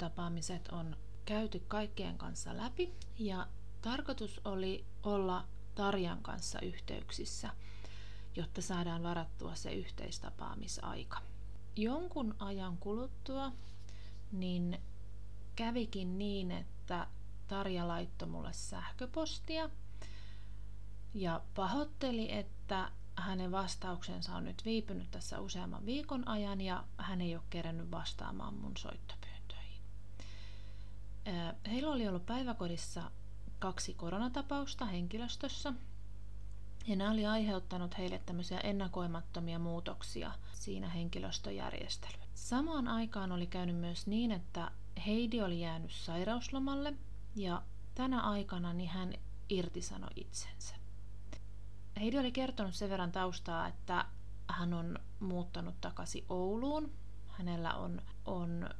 Yksilötapaamiset on käyty kaikkien kanssa läpi ja tarkoitus oli olla Tarjan kanssa yhteyksissä, jotta saadaan varattua se yhteistapaamisaika. Jonkun ajan kuluttua niin kävikin niin, että Tarja laittoi mulle sähköpostia ja pahoitteli, että hänen vastauksensa on nyt viipynyt tässä useamman viikon ajan ja hän ei ole kerännyt vastaamaan mun soittopyyntöihin. Heillä oli ollut päiväkodissa kaksi koronatapausta henkilöstössä ja nämä oli aiheuttanut heille tämmöisiä ennakoimattomia muutoksia siinä henkilöstöjärjestelyssä. Samaan aikaan oli käynyt myös niin, että Heidi oli jäänyt sairauslomalle ja tänä aikana niin hän irtisanoi itsensä. Heidi oli kertonut sen verran taustaa, että hän on muuttanut takaisin Ouluun. Hänellä on, on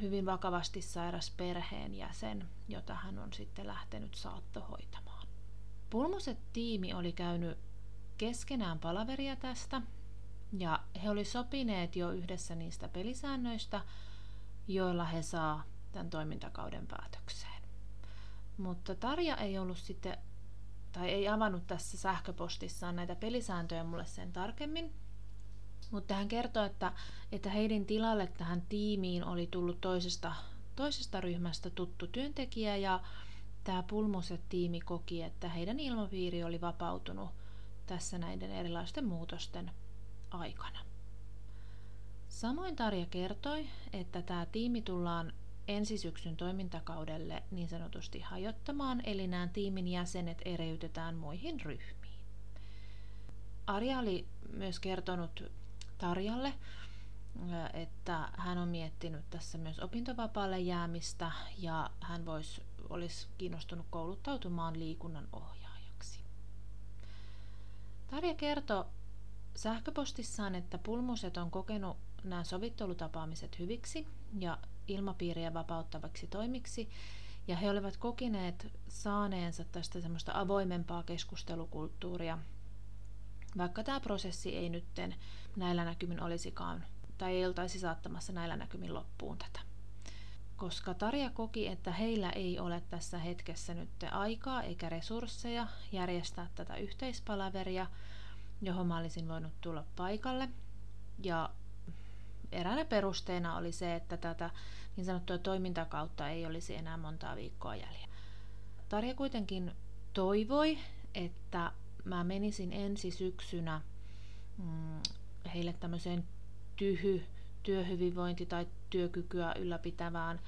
hyvin vakavasti sairas perheenjäsen, jota hän on sitten lähtenyt saattohoitamaan. Pulmoset tiimi oli käynyt keskenään palaveria tästä, ja he oli sopineet jo yhdessä niistä pelisäännöistä, joilla he saa tämän toimintakauden päätökseen. Mutta Tarja ei ollut sitten tai ei avannut tässä sähköpostissaan näitä pelisääntöjä mulle sen tarkemmin. Mutta hän kertoi, että, että Heidin tilalle tähän tiimiin oli tullut toisesta, toisesta ryhmästä tuttu työntekijä ja tämä Pulmuset-tiimi koki, että heidän ilmapiiri oli vapautunut tässä näiden erilaisten muutosten aikana. Samoin Tarja kertoi, että tämä tiimi tullaan ensi syksyn toimintakaudelle niin sanotusti hajottamaan, eli nämä tiimin jäsenet eriytetään muihin ryhmiin. Arja oli myös kertonut Tarjalle, että hän on miettinyt tässä myös opintovapaalle jäämistä ja hän vois, olisi kiinnostunut kouluttautumaan liikunnan ohjaajaksi. Tarja kertoi sähköpostissaan, että pulmuset on kokenut nämä sovittelutapaamiset hyviksi ja ilmapiiriä vapauttavaksi toimiksi, ja he olivat kokineet saaneensa tästä semmoista avoimempaa keskustelukulttuuria, vaikka tämä prosessi ei nytten näillä näkymin olisikaan, tai ei oltaisi saattamassa näillä näkymin loppuun tätä. Koska Tarja koki, että heillä ei ole tässä hetkessä nyt aikaa eikä resursseja järjestää tätä yhteispalaveria, johon mä olisin voinut tulla paikalle, ja eräänä perusteena oli se, että tätä niin sanottua toimintakautta ei olisi enää montaa viikkoa jäljellä. Tarja kuitenkin toivoi, että mä menisin ensi syksynä mm, heille tämmöiseen tyhy työhyvinvointi- tai työkykyä ylläpitävään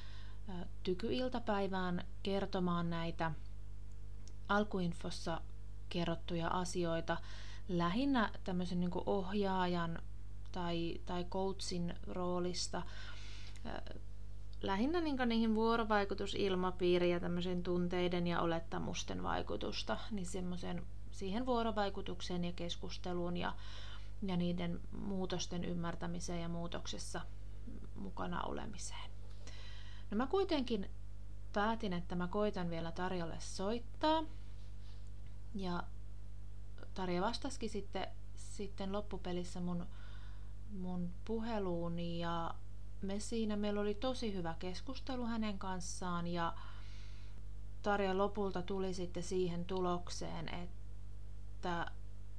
tykyiltapäivään kertomaan näitä alkuinfossa kerrottuja asioita lähinnä tämmöisen niin ohjaajan tai, tai coachin roolista. Lähinnä niin niihin vuorovaikutusilmapiiriin ja tämmöisen tunteiden ja olettamusten vaikutusta, niin semmoisen siihen vuorovaikutukseen ja keskusteluun ja, ja niiden muutosten ymmärtämiseen ja muutoksessa mukana olemiseen. No mä kuitenkin päätin, että mä koitan vielä Tarjalle soittaa. Ja Tarja vastasikin sitten, sitten loppupelissä mun mun puheluun ja me siinä, meillä oli tosi hyvä keskustelu hänen kanssaan ja Tarja lopulta tuli sitten siihen tulokseen, että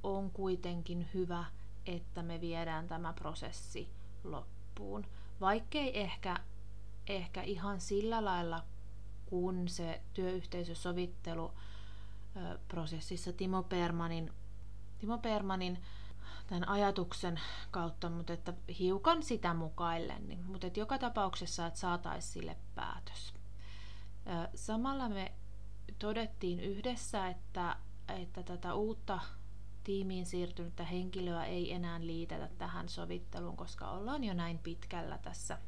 on kuitenkin hyvä, että me viedään tämä prosessi loppuun. Vaikkei ehkä, ehkä ihan sillä lailla, kun se työyhteisösovittelu prosessissa Timo Permanin, Timo Permanin tämän ajatuksen kautta, mutta että hiukan sitä mukaillen. Niin, mutta että joka tapauksessa, että saataisiin sille päätös. Samalla me todettiin yhdessä, että, että tätä uutta tiimiin siirtynyttä henkilöä ei enää liitetä tähän sovitteluun, koska ollaan jo näin pitkällä tässä.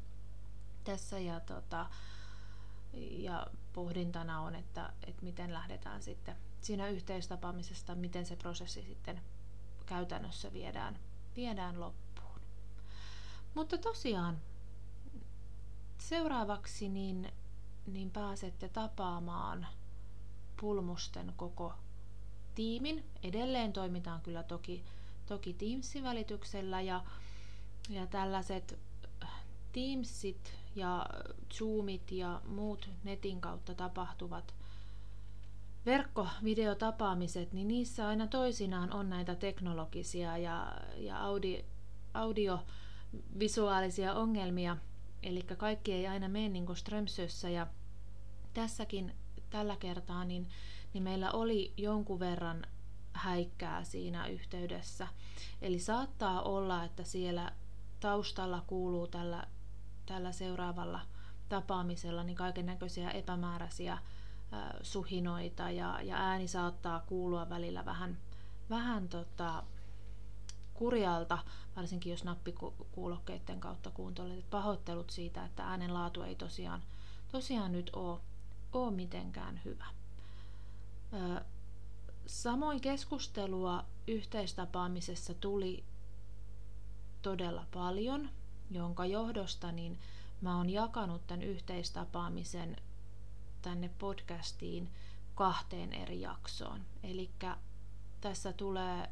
tässä ja, tota, ja pohdintana on, että, että miten lähdetään sitten siinä yhteistapaamisesta, miten se prosessi sitten käytännössä viedään, viedään loppuun. Mutta tosiaan seuraavaksi niin, niin pääsette tapaamaan pulmusten koko tiimin. Edelleen toimitaan kyllä toki, toki Teamsin välityksellä ja, ja tällaiset Teamsit ja Zoomit ja muut netin kautta tapahtuvat verkkovideotapaamiset, niin niissä aina toisinaan on näitä teknologisia ja, ja audi, audiovisuaalisia ongelmia, eli kaikki ei aina mene niin kuin Strömsössä ja tässäkin tällä kertaa niin, niin meillä oli jonkun verran häikkää siinä yhteydessä. Eli saattaa olla, että siellä taustalla kuuluu tällä, tällä seuraavalla tapaamisella niin kaiken näköisiä epämääräisiä suhinoita ja, ja ääni saattaa kuulua välillä vähän, vähän tota, kurjalta, varsinkin jos nappikuulokkeiden kautta kuuntelet. Pahoittelut siitä, että äänen laatu ei tosiaan, tosiaan nyt ole, ole mitenkään hyvä. Samoin keskustelua yhteistapaamisessa tuli todella paljon, jonka johdosta niin mä oon jakanut tämän yhteistapaamisen tänne podcastiin kahteen eri jaksoon. Eli tässä tulee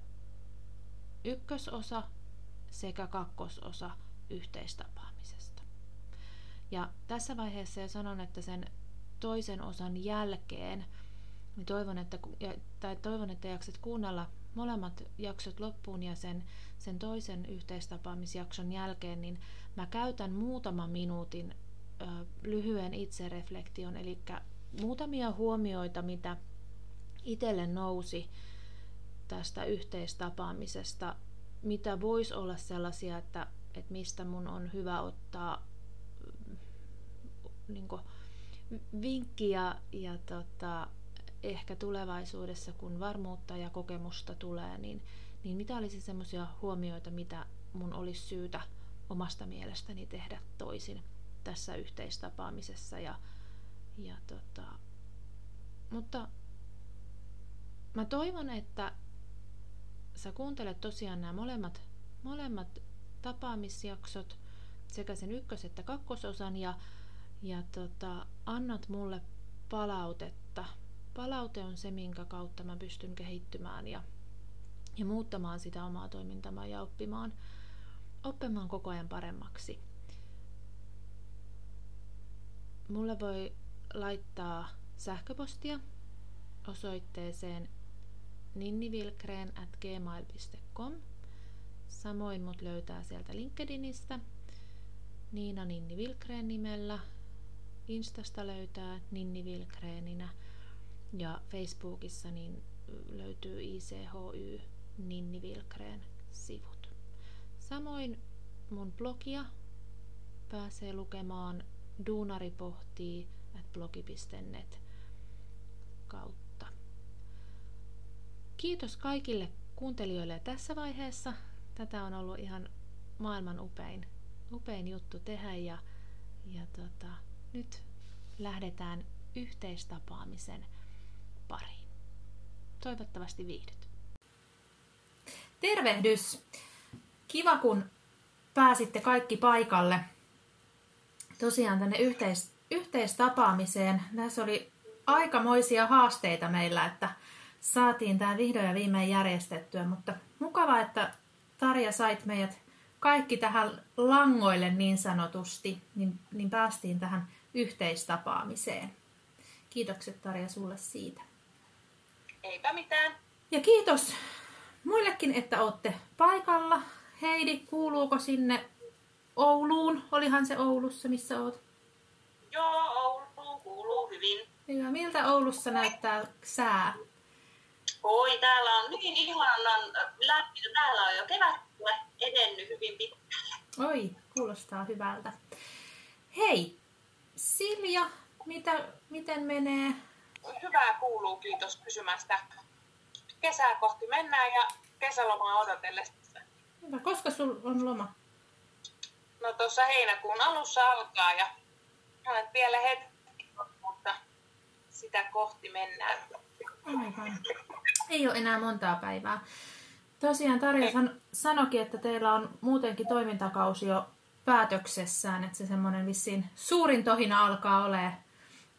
ykkösosa sekä kakkososa yhteistapaamisesta. Ja tässä vaiheessa jo sanon, että sen toisen osan jälkeen niin toivon, että, tai toivon, että jaksat kuunnella molemmat jaksot loppuun ja sen, sen toisen yhteistapaamisjakson jälkeen, niin mä käytän muutaman minuutin ö, lyhyen itsereflektion, eli muutamia huomioita, mitä itselle nousi tästä yhteistapaamisesta, mitä voisi olla sellaisia, että, että mistä mun on hyvä ottaa niin vinkki ja, ja tota, ehkä tulevaisuudessa, kun varmuutta ja kokemusta tulee, niin, niin mitä olisi semmoisia huomioita, mitä mun olisi syytä omasta mielestäni tehdä toisin tässä yhteistapaamisessa. Ja, ja tota, mutta mä toivon, että sä kuuntelet tosiaan nämä molemmat, molemmat tapaamisjaksot, sekä sen ykkös- että kakkososan, ja, ja tota, annat mulle palautetta palaute on se, minkä kautta mä pystyn kehittymään ja, ja muuttamaan sitä omaa toimintamaa ja oppimaan, oppimaan koko ajan paremmaksi. Mulle voi laittaa sähköpostia osoitteeseen ninnivilkreen at gmail.com. Samoin mut löytää sieltä LinkedInistä Niina Ninni Vilkreen nimellä. Instasta löytää Ninni Vilkreeninä – ja Facebookissa niin löytyy ICHY Ninni Vilkreen sivut. Samoin mun blogia pääsee lukemaan duunaripohtii at blogi.net kautta. Kiitos kaikille kuuntelijoille tässä vaiheessa. Tätä on ollut ihan maailman upein, upein juttu tehdä ja, ja tota, nyt lähdetään yhteistapaamisen pariin. Toivottavasti viihdyt. Tervehdys! Kiva, kun pääsitte kaikki paikalle. Tosiaan tänne yhteis- yhteistapaamiseen. Tässä oli aikamoisia haasteita meillä, että saatiin tämä vihdoin ja viimein järjestettyä, mutta mukava, että Tarja sait meidät kaikki tähän langoille niin sanotusti, niin, niin päästiin tähän yhteistapaamiseen. Kiitokset Tarja sulle siitä. Eipä mitään. Ja kiitos muillekin, että olette paikalla. Heidi, kuuluuko sinne Ouluun? Olihan se Oulussa, missä oot? Joo, Ouluun kuuluu hyvin. Ja miltä Oulussa näyttää sää? Oi, täällä on niin ihanan lämmin. Täällä on jo kevät edennyt hyvin pitkälle. Oi, kuulostaa hyvältä. Hei, Silja, mitä, miten menee? Hyvää kuuluu, kiitos kysymästä. Kesää kohti mennään ja kesälomaa odotellessa. Hyvä. Koska sul on loma? No tuossa heinäkuun alussa alkaa ja olet vielä hetki, mutta sitä kohti mennään. Aivan. Ei ole enää montaa päivää. Tosiaan Tarja san, sanokin, että teillä on muutenkin toimintakausi jo päätöksessään, että se semmoinen vissiin suurin tohina alkaa olemaan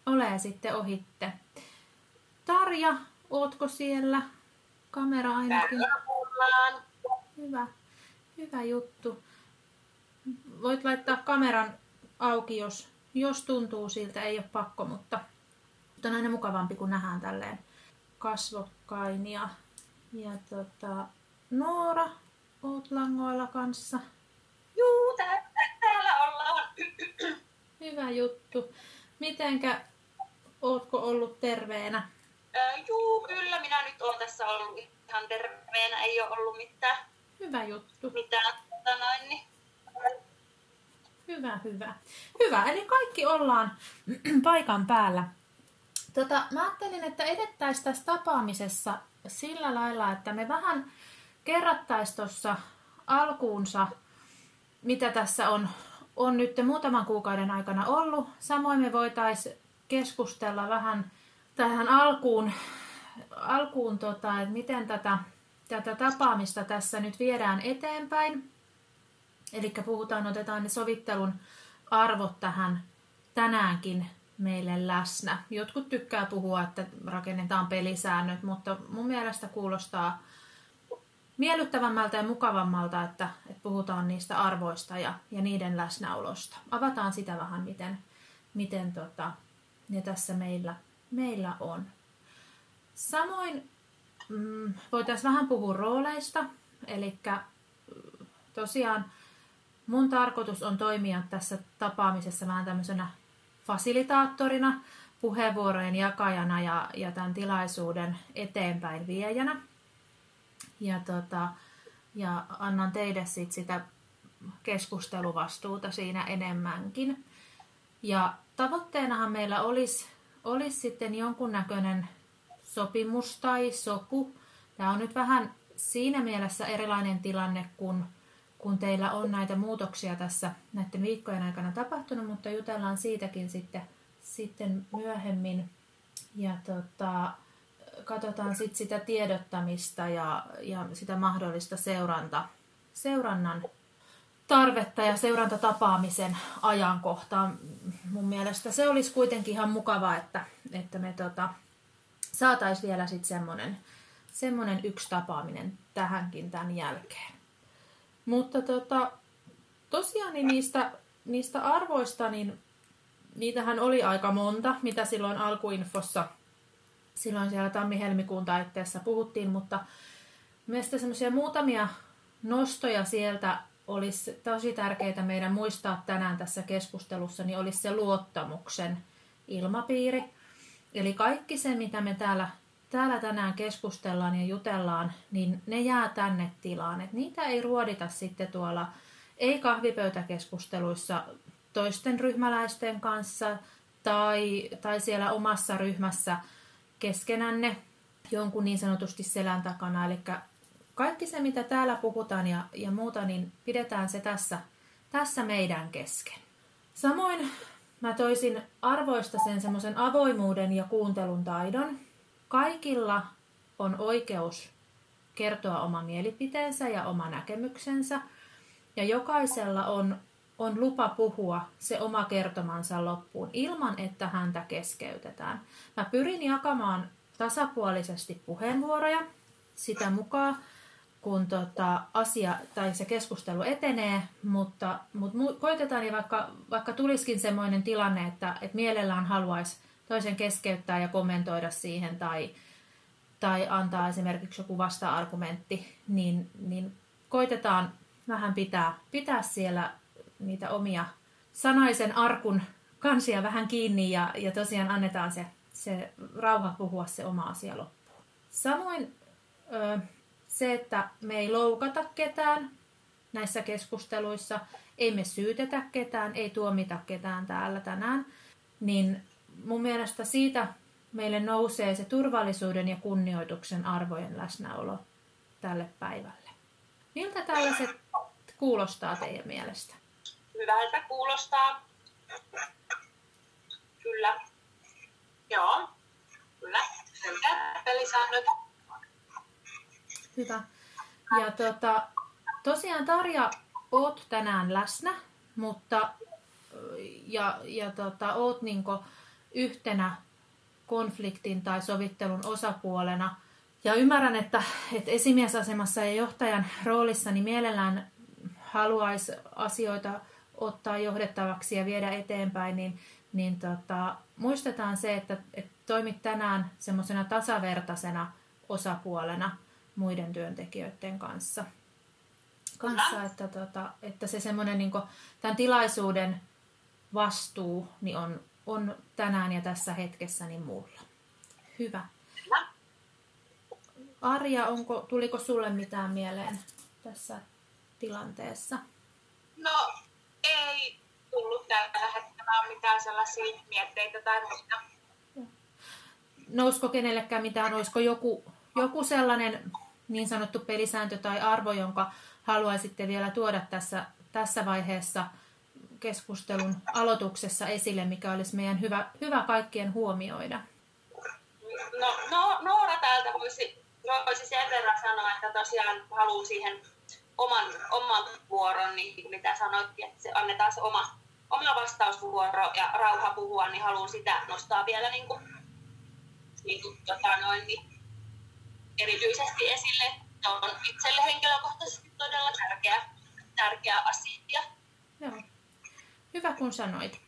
ole sitten ohitte. Tarja, ootko siellä? Kamera ainakin. Täällä Hyvä, hyvä juttu. voit laittaa kameran auki, jos, jos tuntuu siltä, ei ole pakko, mutta, mutta on aina mukavampi, kun nähdään tälleen kasvokkain. Ja, ja tota, Noora, oot langoilla kanssa. Juu, täällä ollaan. Hyvä juttu. Mitenkä, ootko ollut terveenä? Öö, juu, kyllä minä nyt olen tässä ollut ihan terveenä. Ei ole ollut mitään. Hyvä juttu. Mitään, tota noin, niin. Hyvä, hyvä. Hyvä, eli kaikki ollaan paikan päällä. Tota, mä ajattelin, että edettäisiin tässä tapaamisessa sillä lailla, että me vähän kerrattaisiin tuossa alkuunsa, mitä tässä on, on nyt muutaman kuukauden aikana ollut. Samoin me voitaisiin keskustella vähän tähän alkuun, alkuun tota, että miten tätä, tätä tapaamista tässä nyt viedään eteenpäin. Eli puhutaan, otetaan ne sovittelun arvot tähän tänäänkin meille läsnä. Jotkut tykkää puhua, että rakennetaan pelisäännöt, mutta mun mielestä kuulostaa miellyttävämmältä ja mukavammalta, että, että puhutaan niistä arvoista ja, ja niiden läsnäolosta. Avataan sitä vähän, miten, miten tota, ne tässä meillä, meillä on. Samoin mm, voitaisiin vähän puhua rooleista, eli tosiaan mun tarkoitus on toimia tässä tapaamisessa vähän tämmöisenä fasilitaattorina, puheenvuorojen jakajana ja, ja tämän tilaisuuden eteenpäin viejänä. Ja, tota, ja annan teille sit sitä keskusteluvastuuta siinä enemmänkin. Ja tavoitteenahan meillä olisi, olisi sitten jonkunnäköinen sopimus tai sopu. Tämä on nyt vähän siinä mielessä erilainen tilanne, kun, kun teillä on näitä muutoksia tässä näiden viikkojen aikana tapahtunut, mutta jutellaan siitäkin sitten, sitten myöhemmin. Ja tota, katsotaan sit sitä tiedottamista ja, ja sitä mahdollista seuranta, seurannan tarvetta ja seurantatapaamisen ajankohtaa. Mun mielestä se olisi kuitenkin ihan mukavaa, että, että me tota, saataisiin vielä sitten semmoinen semmonen yksi tapaaminen tähänkin tämän jälkeen. Mutta tota, tosiaan niin niistä, niistä arvoista, niin niitähän oli aika monta, mitä silloin alkuinfossa, silloin siellä tammi-helmikuun taitteessa puhuttiin, mutta mielestäni semmoisia muutamia nostoja sieltä olisi tosi tärkeää meidän muistaa tänään tässä keskustelussa, niin olisi se luottamuksen ilmapiiri. Eli kaikki se, mitä me täällä, täällä tänään keskustellaan ja jutellaan, niin ne jää tänne tilaan. Et niitä ei ruodita sitten tuolla, ei kahvipöytäkeskusteluissa toisten ryhmäläisten kanssa tai, tai siellä omassa ryhmässä keskenänne jonkun niin sanotusti selän takana. Eli kaikki se, mitä täällä puhutaan ja, ja muuta, niin pidetään se tässä, tässä meidän kesken. Samoin mä toisin arvoista sen semmoisen avoimuuden ja kuuntelun taidon. Kaikilla on oikeus kertoa oma mielipiteensä ja oma näkemyksensä. Ja jokaisella on, on lupa puhua se oma kertomansa loppuun ilman, että häntä keskeytetään. Mä pyrin jakamaan tasapuolisesti puheenvuoroja sitä mukaan, kun tota, asia tai se keskustelu etenee, mutta, mutta koitetaan ja vaikka, vaikka tulisikin semmoinen tilanne, että, että mielellään haluaisi toisen keskeyttää ja kommentoida siihen tai, tai antaa esimerkiksi joku vasta-argumentti, niin, niin koitetaan vähän pitää, pitää siellä niitä omia sanaisen arkun kansia vähän kiinni ja, ja tosiaan annetaan se, se rauha puhua se oma asia loppuun. Samoin ö, se, että me ei loukata ketään näissä keskusteluissa, ei me syytetä ketään, ei tuomita ketään täällä tänään, niin mun mielestä siitä meille nousee se turvallisuuden ja kunnioituksen arvojen läsnäolo tälle päivälle. Miltä tällaiset kuulostaa teidän mielestä? Hyvältä kuulostaa. Kyllä. Joo. Kyllä. Pelisäännöt. Hyvä. Ja tota, tosiaan Tarja, oot tänään läsnä, mutta ja, ja tota, oot niinku yhtenä konfliktin tai sovittelun osapuolena. Ja ymmärrän, että, että esimiesasemassa ja johtajan roolissa niin mielellään haluaisi asioita ottaa johdettavaksi ja viedä eteenpäin, niin, niin tota, muistetaan se, että, että toimit tänään semmoisena tasavertaisena osapuolena muiden työntekijöiden kanssa. kanssa että, tota, että se semmoinen niin tämän tilaisuuden vastuu niin on, on tänään ja tässä hetkessä niin mulla. Hyvä. Arja, onko, tuliko sulle mitään mieleen tässä tilanteessa? No ei tullut tällä hetkellä mitään sellaisia mietteitä tai muuta. Nousko kenellekään mitään, olisiko joku, joku sellainen niin sanottu pelisääntö tai arvo, jonka haluaisitte vielä tuoda tässä, tässä vaiheessa keskustelun aloituksessa esille, mikä olisi meidän hyvä, hyvä kaikkien huomioida? No, no Noora täältä voisi, voisi sen verran sanoa, että tosiaan haluaa siihen oman, oman vuoron, niin mitä sanoitkin, että se annetaan se oma, oma vastausvuoro ja rauha puhua, niin haluan sitä nostaa vielä niin kuin, niin kuin, tota noin, niin erityisesti esille. Se on itselle henkilökohtaisesti todella tärkeä, tärkeä asia. Joo. Hyvä kun sanoit.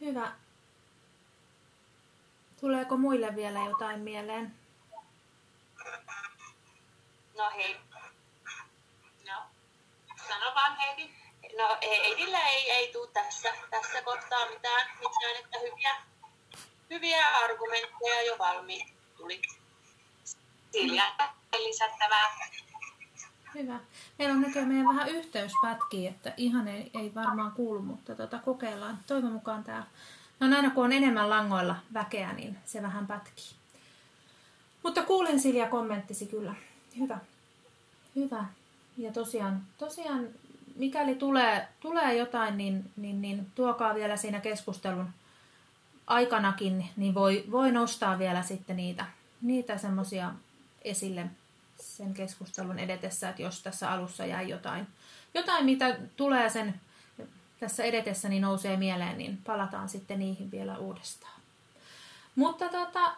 Hyvä. Tuleeko muille vielä jotain mieleen? No hei. No, sano vaan Heidi. No Heidillä ei, ei tule tässä, tässä kohtaa mitään, mitään että hyviä, hyviä argumentteja jo valmiin tuli. Silja lisättävää. Hyvä. Meillä on näköjään vähän yhteyspätkiä, että ihan ei, ei varmaan kuulu, mutta tota, kokeillaan. Toivon mukaan tämä... No aina kun on enemmän langoilla väkeä, niin se vähän pätkii. Mutta kuulin Silja kommenttisi kyllä. Hyvä. Hyvä. Ja tosiaan, tosiaan mikäli tulee, tulee jotain, niin, niin, niin tuokaa vielä siinä keskustelun aikanakin, niin voi, voi nostaa vielä sitten niitä, niitä semmoisia esille sen keskustelun edetessä, että jos tässä alussa jäi jotain, jotain mitä tulee sen tässä edetessä, niin nousee mieleen, niin palataan sitten niihin vielä uudestaan. Mutta tota,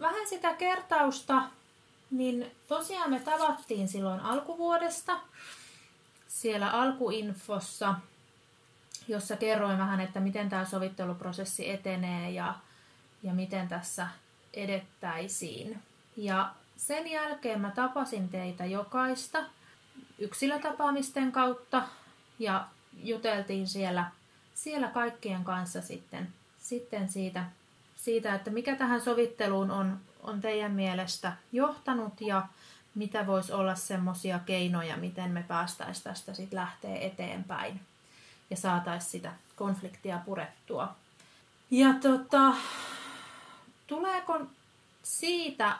vähän sitä kertausta niin tosiaan me tavattiin silloin alkuvuodesta siellä alkuinfossa, jossa kerroin vähän, että miten tämä sovitteluprosessi etenee ja, ja miten tässä edettäisiin. Ja sen jälkeen mä tapasin teitä jokaista yksilötapaamisten kautta ja juteltiin siellä, siellä kaikkien kanssa sitten, sitten siitä, siitä, että mikä tähän sovitteluun on, on teidän mielestä johtanut ja mitä voisi olla semmoisia keinoja, miten me päästäisiin tästä sitten lähteä eteenpäin ja saataisiin sitä konfliktia purettua. Ja tota, tuleeko siitä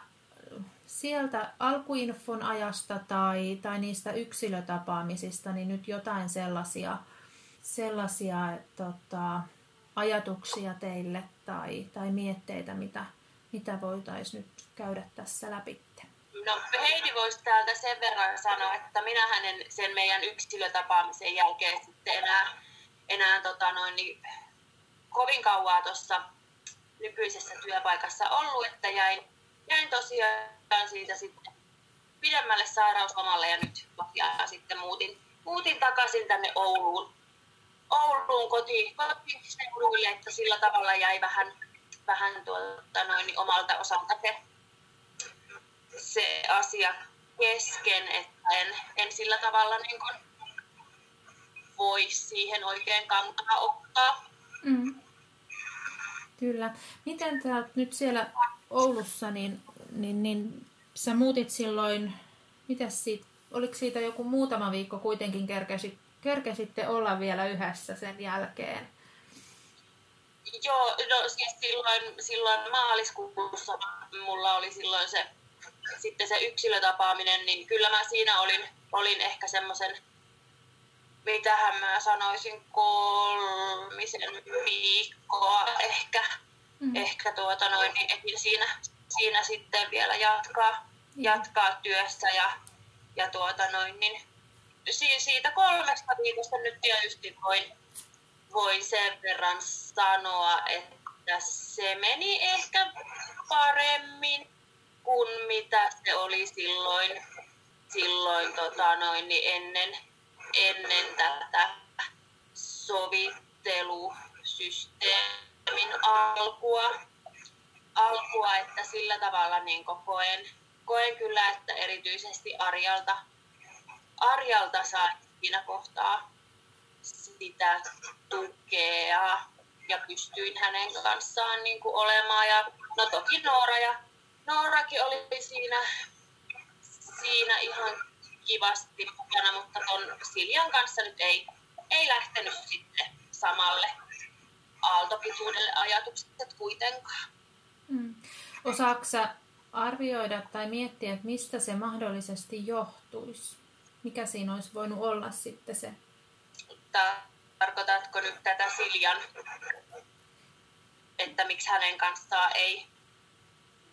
sieltä alkuinfon ajasta tai, tai niistä yksilötapaamisista niin nyt jotain sellaisia, sellaisia tota, ajatuksia teille tai, tai mietteitä, mitä, mitä voitaisiin nyt käydä tässä läpi? No Heidi voisi täältä sen verran sanoa, että minä hänen sen meidän yksilötapaamisen jälkeen sitten enää, enää tota noin, niin, kovin kauaa tuossa nykyisessä työpaikassa ollut, että jäin, jäin tosiaan siitä sitten pidemmälle sairauslomalle ja nyt ja sitten muutin, muutin takaisin tänne Ouluun, Ouluun koti, kotiseuduille, että sillä tavalla jäi vähän, vähän tuota, noin, niin omalta osalta se, se asia kesken, että en, en sillä tavalla niin kuin voi siihen oikein kantaa ottaa. Mm. Kyllä. Miten tää nyt siellä Oulussa, niin, niin, niin sä muutit silloin, mitäs siitä, oliko siitä joku muutama viikko kuitenkin kerkesit, kerkesitte olla vielä yhdessä sen jälkeen? Joo, no siis silloin, silloin maaliskuussa mulla oli silloin se, sitten se yksilötapaaminen, niin kyllä mä siinä olin, olin ehkä semmoisen, mitähän mä sanoisin, kolmisen viikkoa ehkä, mm. ehkä tuota noin, niin siinä, siinä sitten vielä jatkaa, jatkaa työssä ja, ja tuota noin, niin siitä kolmesta viikosta nyt tietysti voin, voin sen verran sanoa, että se meni ehkä paremmin kuin mitä se oli silloin silloin tota, noin, niin ennen, ennen tätä sovittelusysteemin alkua, alkua että sillä tavalla niin koen, koen kyllä, että erityisesti Arjalta, Arjalta saa siinä kohtaa sitä tukea ja pystyin hänen kanssaan niin kuin olemaan. Ja, no toki Noora ja Noorakin oli siinä, siinä ihan kivasti mukana, mutta ton Siljan kanssa nyt ei, ei lähtenyt sitten samalle aaltopituudelle ajatukset kuitenkaan. Mm. Osaatko arvioida tai miettiä, että mistä se mahdollisesti johtuisi? Mikä siinä olisi voinut olla sitten se? Tarkoitatko nyt tätä Siljan, että miksi hänen kanssaan ei,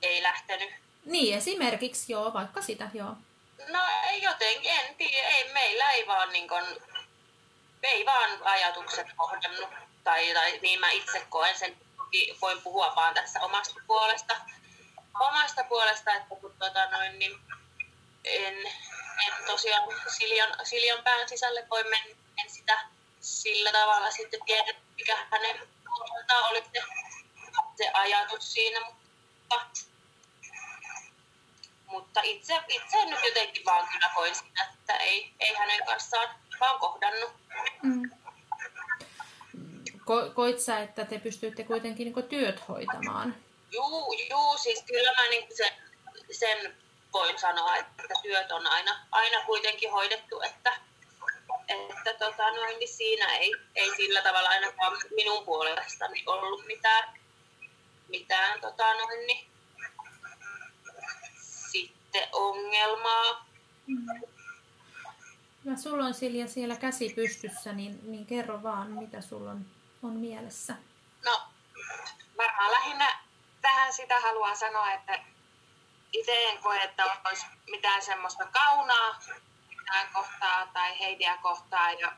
ei lähtenyt? Niin, esimerkiksi joo, vaikka sitä, joo. No ei jotenkin, en tiedä, ei, meillä ei vaan niin kun, ei vaan ajatukset kohdannut, tai, tai niin mä itse koen sen, toki voin puhua vaan tässä omasta puolesta, omasta puolesta, että kun tota noin, niin en, en tosiaan Siljan, Siljan pään sisälle voi mennä, en sitä sillä tavalla sitten tiedä, mikä hänen oli se, se ajatus siinä, mutta, mutta itse, itse nyt jotenkin vaan kyllä koin sitä, että ei, ei hänen kanssaan vaan kohdannut. Mm. Ko, koit sä, että te pystyitte kuitenkin niin työt hoitamaan? Juu, juu, siis kyllä mä niin sen, sen voin sanoa, että työt on aina, aina kuitenkin hoidettu, että, että tota noin, niin siinä ei, ei sillä tavalla ainakaan minun puolestani ollut mitään, mitään tota noin, niin, sitten ongelmaa. Ja sulla on Silja siellä käsi pystyssä, niin, niin kerro vaan, mitä sulla on, on mielessä. No, varmaan lähinnä tähän sitä haluan sanoa, että itse en koe, että olisi mitään semmoista kaunaa mitään kohtaa tai Heidiä kohtaa. Ja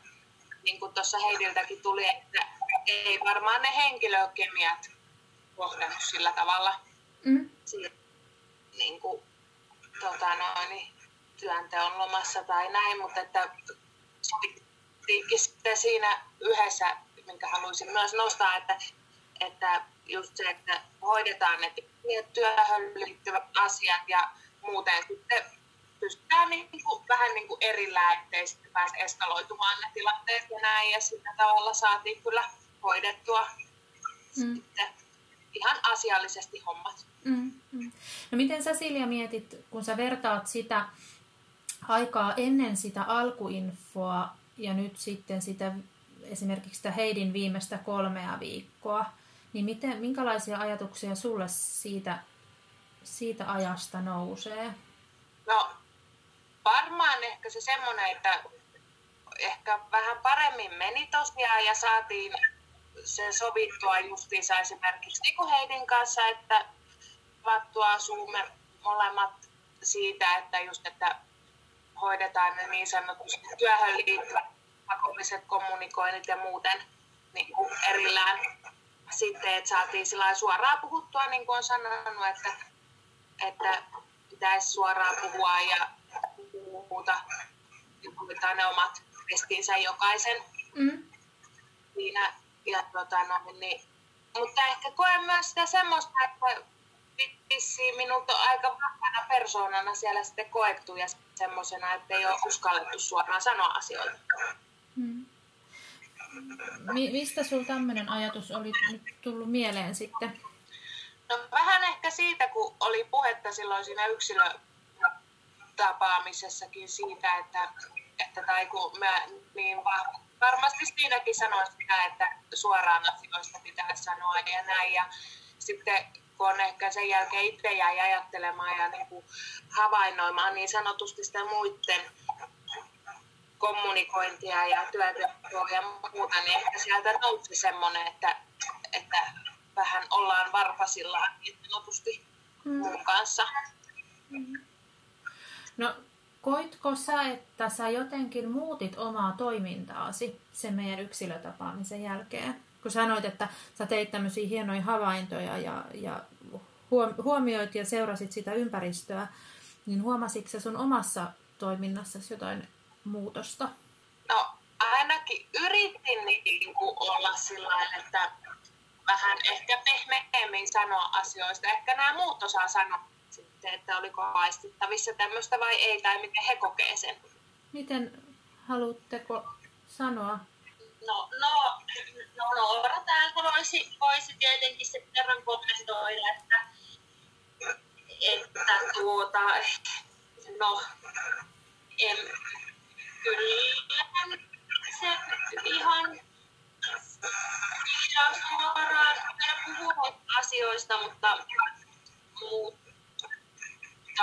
niin kuin tuossa Heidiltäkin tuli, että ei varmaan ne henkilökemiat kohdannut sillä tavalla mm. Niin kuin, tota noin, työnteon lomassa tai näin, mutta että sitten siinä yhdessä, minkä haluaisin myös nostaa, että, että just se, että hoidetaan ne työhön liittyvät asiat ja muuten sitten pystytään niin kuin, vähän niin kuin erillään, ettei sitten pääse eskaloitumaan ne tilanteet ja näin. Ja sillä tavalla saatiin kyllä hoidettua mm. sitten ihan asiallisesti hommat. Mm, mm. No miten sä Silja mietit, kun sä vertaat sitä aikaa ennen sitä alkuinfoa ja nyt sitten sitä esimerkiksi sitä Heidin viimeistä kolmea viikkoa, niin miten, minkälaisia ajatuksia sulle siitä, siitä ajasta nousee? No varmaan ehkä se semmoinen, että ehkä vähän paremmin meni tosiaan ja saatiin se sovittua justiinsa esimerkiksi niin kuin Heidin kanssa, että vattua asumme molemmat siitä, että just, että hoidetaan ne niin sanotusti työhön liittyvät pakolliset kommunikoinnit ja muuten niin kuin erillään sitten, että saatiin sillä suoraan puhuttua, niin kuin on sanonut, että, että pitäisi suoraan puhua ja muuta, hoitaa ne omat pestinsä jokaisen mm. siinä. Ja, tota, no, niin, mutta ehkä koen myös sitä semmoista, että vissiin minut on aika vahvana persoonana siellä sitten koettu ja semmoisena, että ei ole uskallettu suoraan sanoa asioita. Mm. Mi- mistä sinulla tämmöinen ajatus oli nyt tullut mieleen sitten? No vähän ehkä siitä, kun oli puhetta silloin siinä yksilötapaamisessakin siitä, että, että tai kun mä niin varmasti siinäkin sanoin sitä, että suoraan asioista pitää sanoa ja näin. Ja sitten kun on ehkä sen jälkeen itse jäi ajattelemaan ja niin kuin havainnoimaan niin sanotusti sitä muiden kommunikointia ja työtekoa ja muuta, niin ehkä sieltä nousi semmoinen, että, että vähän ollaan varpasillaan niin sanotusti mm. muun kanssa. No, koitko sä, että sä jotenkin muutit omaa toimintaasi sen meidän yksilötapaamisen jälkeen? Kun sanoit, että sä teit tämmöisiä hienoja havaintoja ja, ja huomioit ja seurasit sitä ympäristöä, niin huomasitko sä sun omassa toiminnassa jotain muutosta? No ainakin yritin niin kuin olla sillä että vähän ehkä pehmeämmin sanoa asioista. Ehkä nämä muut osaa sanoa sitten, että oliko haistittavissa tämmöistä vai ei, tai miten he kokee sen. Miten haluatteko sanoa? No, no, no Noora täältä voisi, voisi tietenkin sen verran kommentoida, että, että tuota, no, en, kyllä se ihan suoraan puhunut asioista, mutta,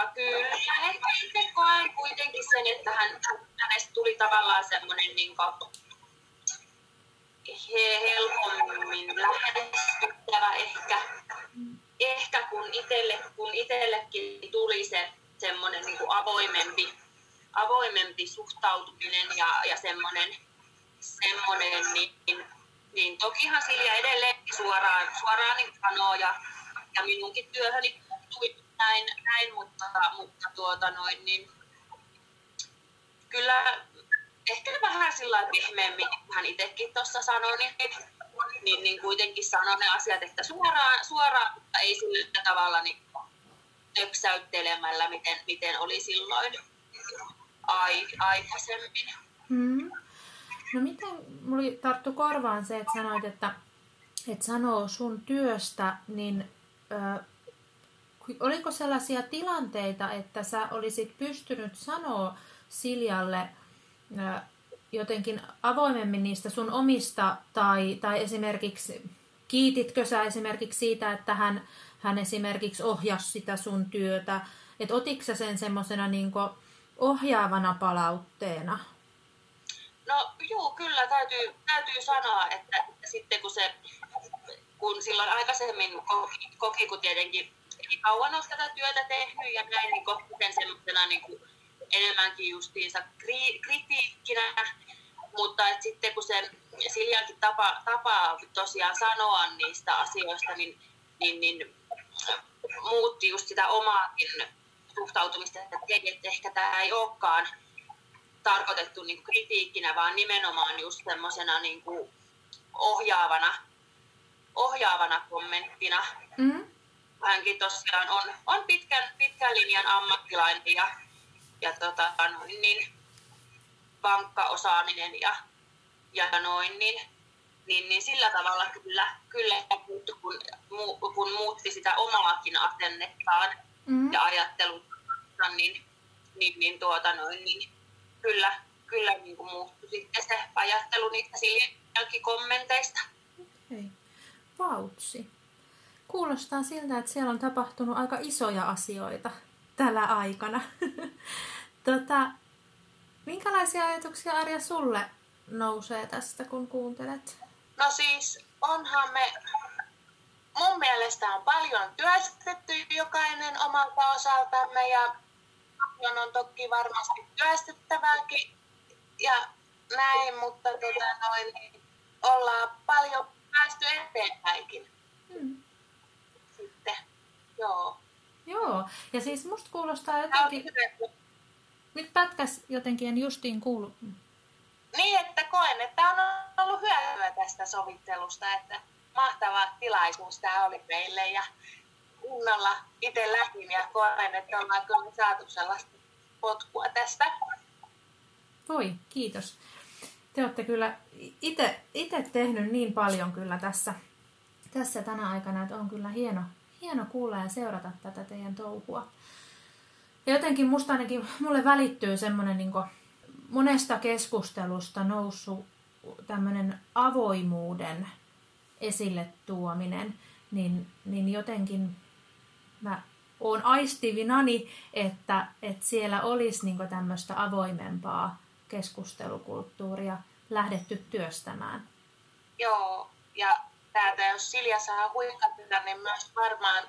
mutta kyllä. Ehkä itse koen kuitenkin sen, että hän, hänestä tuli tavallaan semmoinen niin helpommin lähestyttävä ehkä, ehkä kun, itelle, kun itsellekin tuli se semmoinen niin avoimempi, avoimempi suhtautuminen ja, ja semmoinen, semmoinen niin, niin tokihan Silja edelleen suoraan, suoraan niin sanoo ja, ja minunkin työhöni puuttui näin, näin mutta, mutta tuota noin, niin kyllä ehkä vähän sillä pehmeämmin, hän itsekin tuossa sanoi, niin, niin, niin, kuitenkin sanoi ne asiat, että suoraan, suoraan mutta ei sillä tavalla niin töksäyttelemällä, miten, miten oli silloin ai, aikaisemmin. Hmm. No miten, mulla tarttu korvaan se, että sanoit, että, että sanoo sun työstä, niin ö, oliko sellaisia tilanteita, että sä olisit pystynyt sanoa Siljalle jotenkin avoimemmin niistä sun omista, tai, tai esimerkiksi kiititkö sä esimerkiksi siitä, että hän, hän esimerkiksi ohjasi sitä sun työtä, että otitko sä sen semmoisena niin ohjaavana palautteena? No joo, kyllä täytyy, täytyy sanoa, että sitten kun se, kun silloin aikaisemmin koki, koki kun tietenkin ei kauan ole tätä työtä tehnyt ja näin, niin koki sen semmoisena niin kuin enemmänkin justiinsa kri, kritiikkinä, mutta et sitten kun se Siljankin tapa, tapa tosiaan sanoa niistä asioista, niin, niin, niin muutti just sitä omaakin suhtautumista, että, että ehkä tämä ei olekaan tarkoitettu niin kritiikkinä, vaan nimenomaan just semmoisena niin ohjaavana, ohjaavana kommenttina. Mm. Hänkin tosiaan on, on pitkän, pitkän linjan ammattilainen ja, ja tota, noin, niin, vankka osaaminen ja, ja noin, niin, niin, niin sillä tavalla kyllä, kyllä kun, kun muutti sitä omaakin asennettaan mm. ja ajatteluttaan, niin, niin, niin, tuota noin, niin kyllä, kyllä niin kuin muuttui sitten se ajattelu niistä Siljankin kommenteista. Okay. Vautsi. Kuulostaa siltä, että siellä on tapahtunut aika isoja asioita tällä aikana. tota, minkälaisia ajatuksia Arja sulle nousee tästä, kun kuuntelet? No siis, onhan me, mun mielestä on paljon työstetty jokainen omalta osaltamme ja paljon on toki varmasti työstettävääkin ja näin, mutta tota noin, niin ollaan paljon päästy eteenpäinkin. Hmm. Joo. Joo, ja siis musta kuulostaa jotenkin... Nyt pätkäs jotenkin, en justiin kuulu. Niin, että koen, että on ollut hyötyä tästä sovittelusta, että mahtava tilaisuus tämä oli meille ja kunnolla itse lähdin ja koen, että ollaan kyllä saatu sellaista potkua tästä. Voi, kiitos. Te olette kyllä itse tehnyt niin paljon kyllä tässä, tässä tänä aikana, että on kyllä hieno, hieno kuulla ja seurata tätä teidän touhua. Ja jotenkin musta ainakin, mulle välittyy semmoinen niin monesta keskustelusta noussut tämmöinen avoimuuden esille tuominen, niin, niin jotenkin mä oon aistivinani, että, että siellä olisi niin tämmöistä avoimempaa keskustelukulttuuria lähdetty työstämään. Joo, ja täältä jos Silja saa huikata, niin myös varmaan